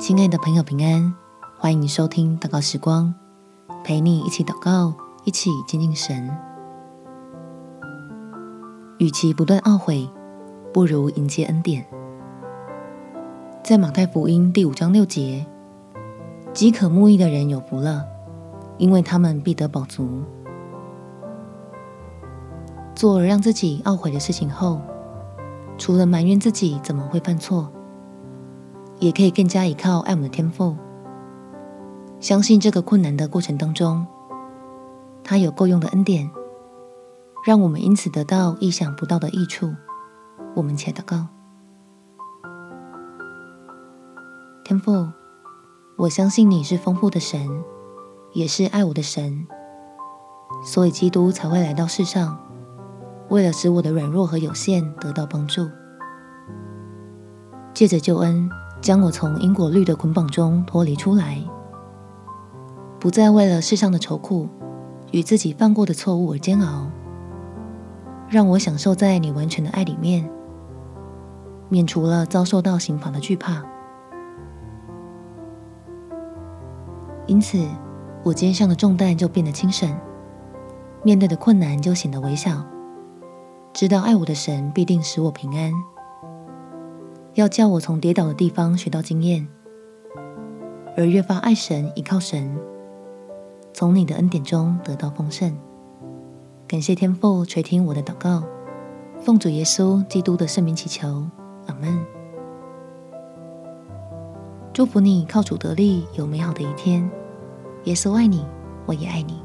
亲爱的朋友，平安！欢迎收听祷告时光，陪你一起祷告，一起亲近神。与其不断懊悔，不如迎接恩典。在马太福音第五章六节，饥渴慕义的人有福了，因为他们必得饱足。做了让自己懊悔的事情后，除了埋怨自己怎么会犯错，也可以更加依靠爱我们的天父，相信这个困难的过程当中，他有够用的恩典，让我们因此得到意想不到的益处。我们且祷告：天父，我相信你是丰富的神，也是爱我的神，所以基督才会来到世上，为了使我的软弱和有限得到帮助，借着救恩。将我从因果律的捆绑中脱离出来，不再为了世上的愁苦与自己犯过的错误而煎熬，让我享受在你完全的爱里面，免除了遭受到刑罚的惧怕。因此，我肩上的重担就变得轻省，面对的困难就显得微小，知道爱我的神必定使我平安。要叫我从跌倒的地方学到经验，而越发爱神、依靠神，从你的恩典中得到丰盛。感谢天父垂听我的祷告，奉主耶稣基督的圣名祈求，阿门。祝福你靠主得力，有美好的一天。耶稣爱你，我也爱你。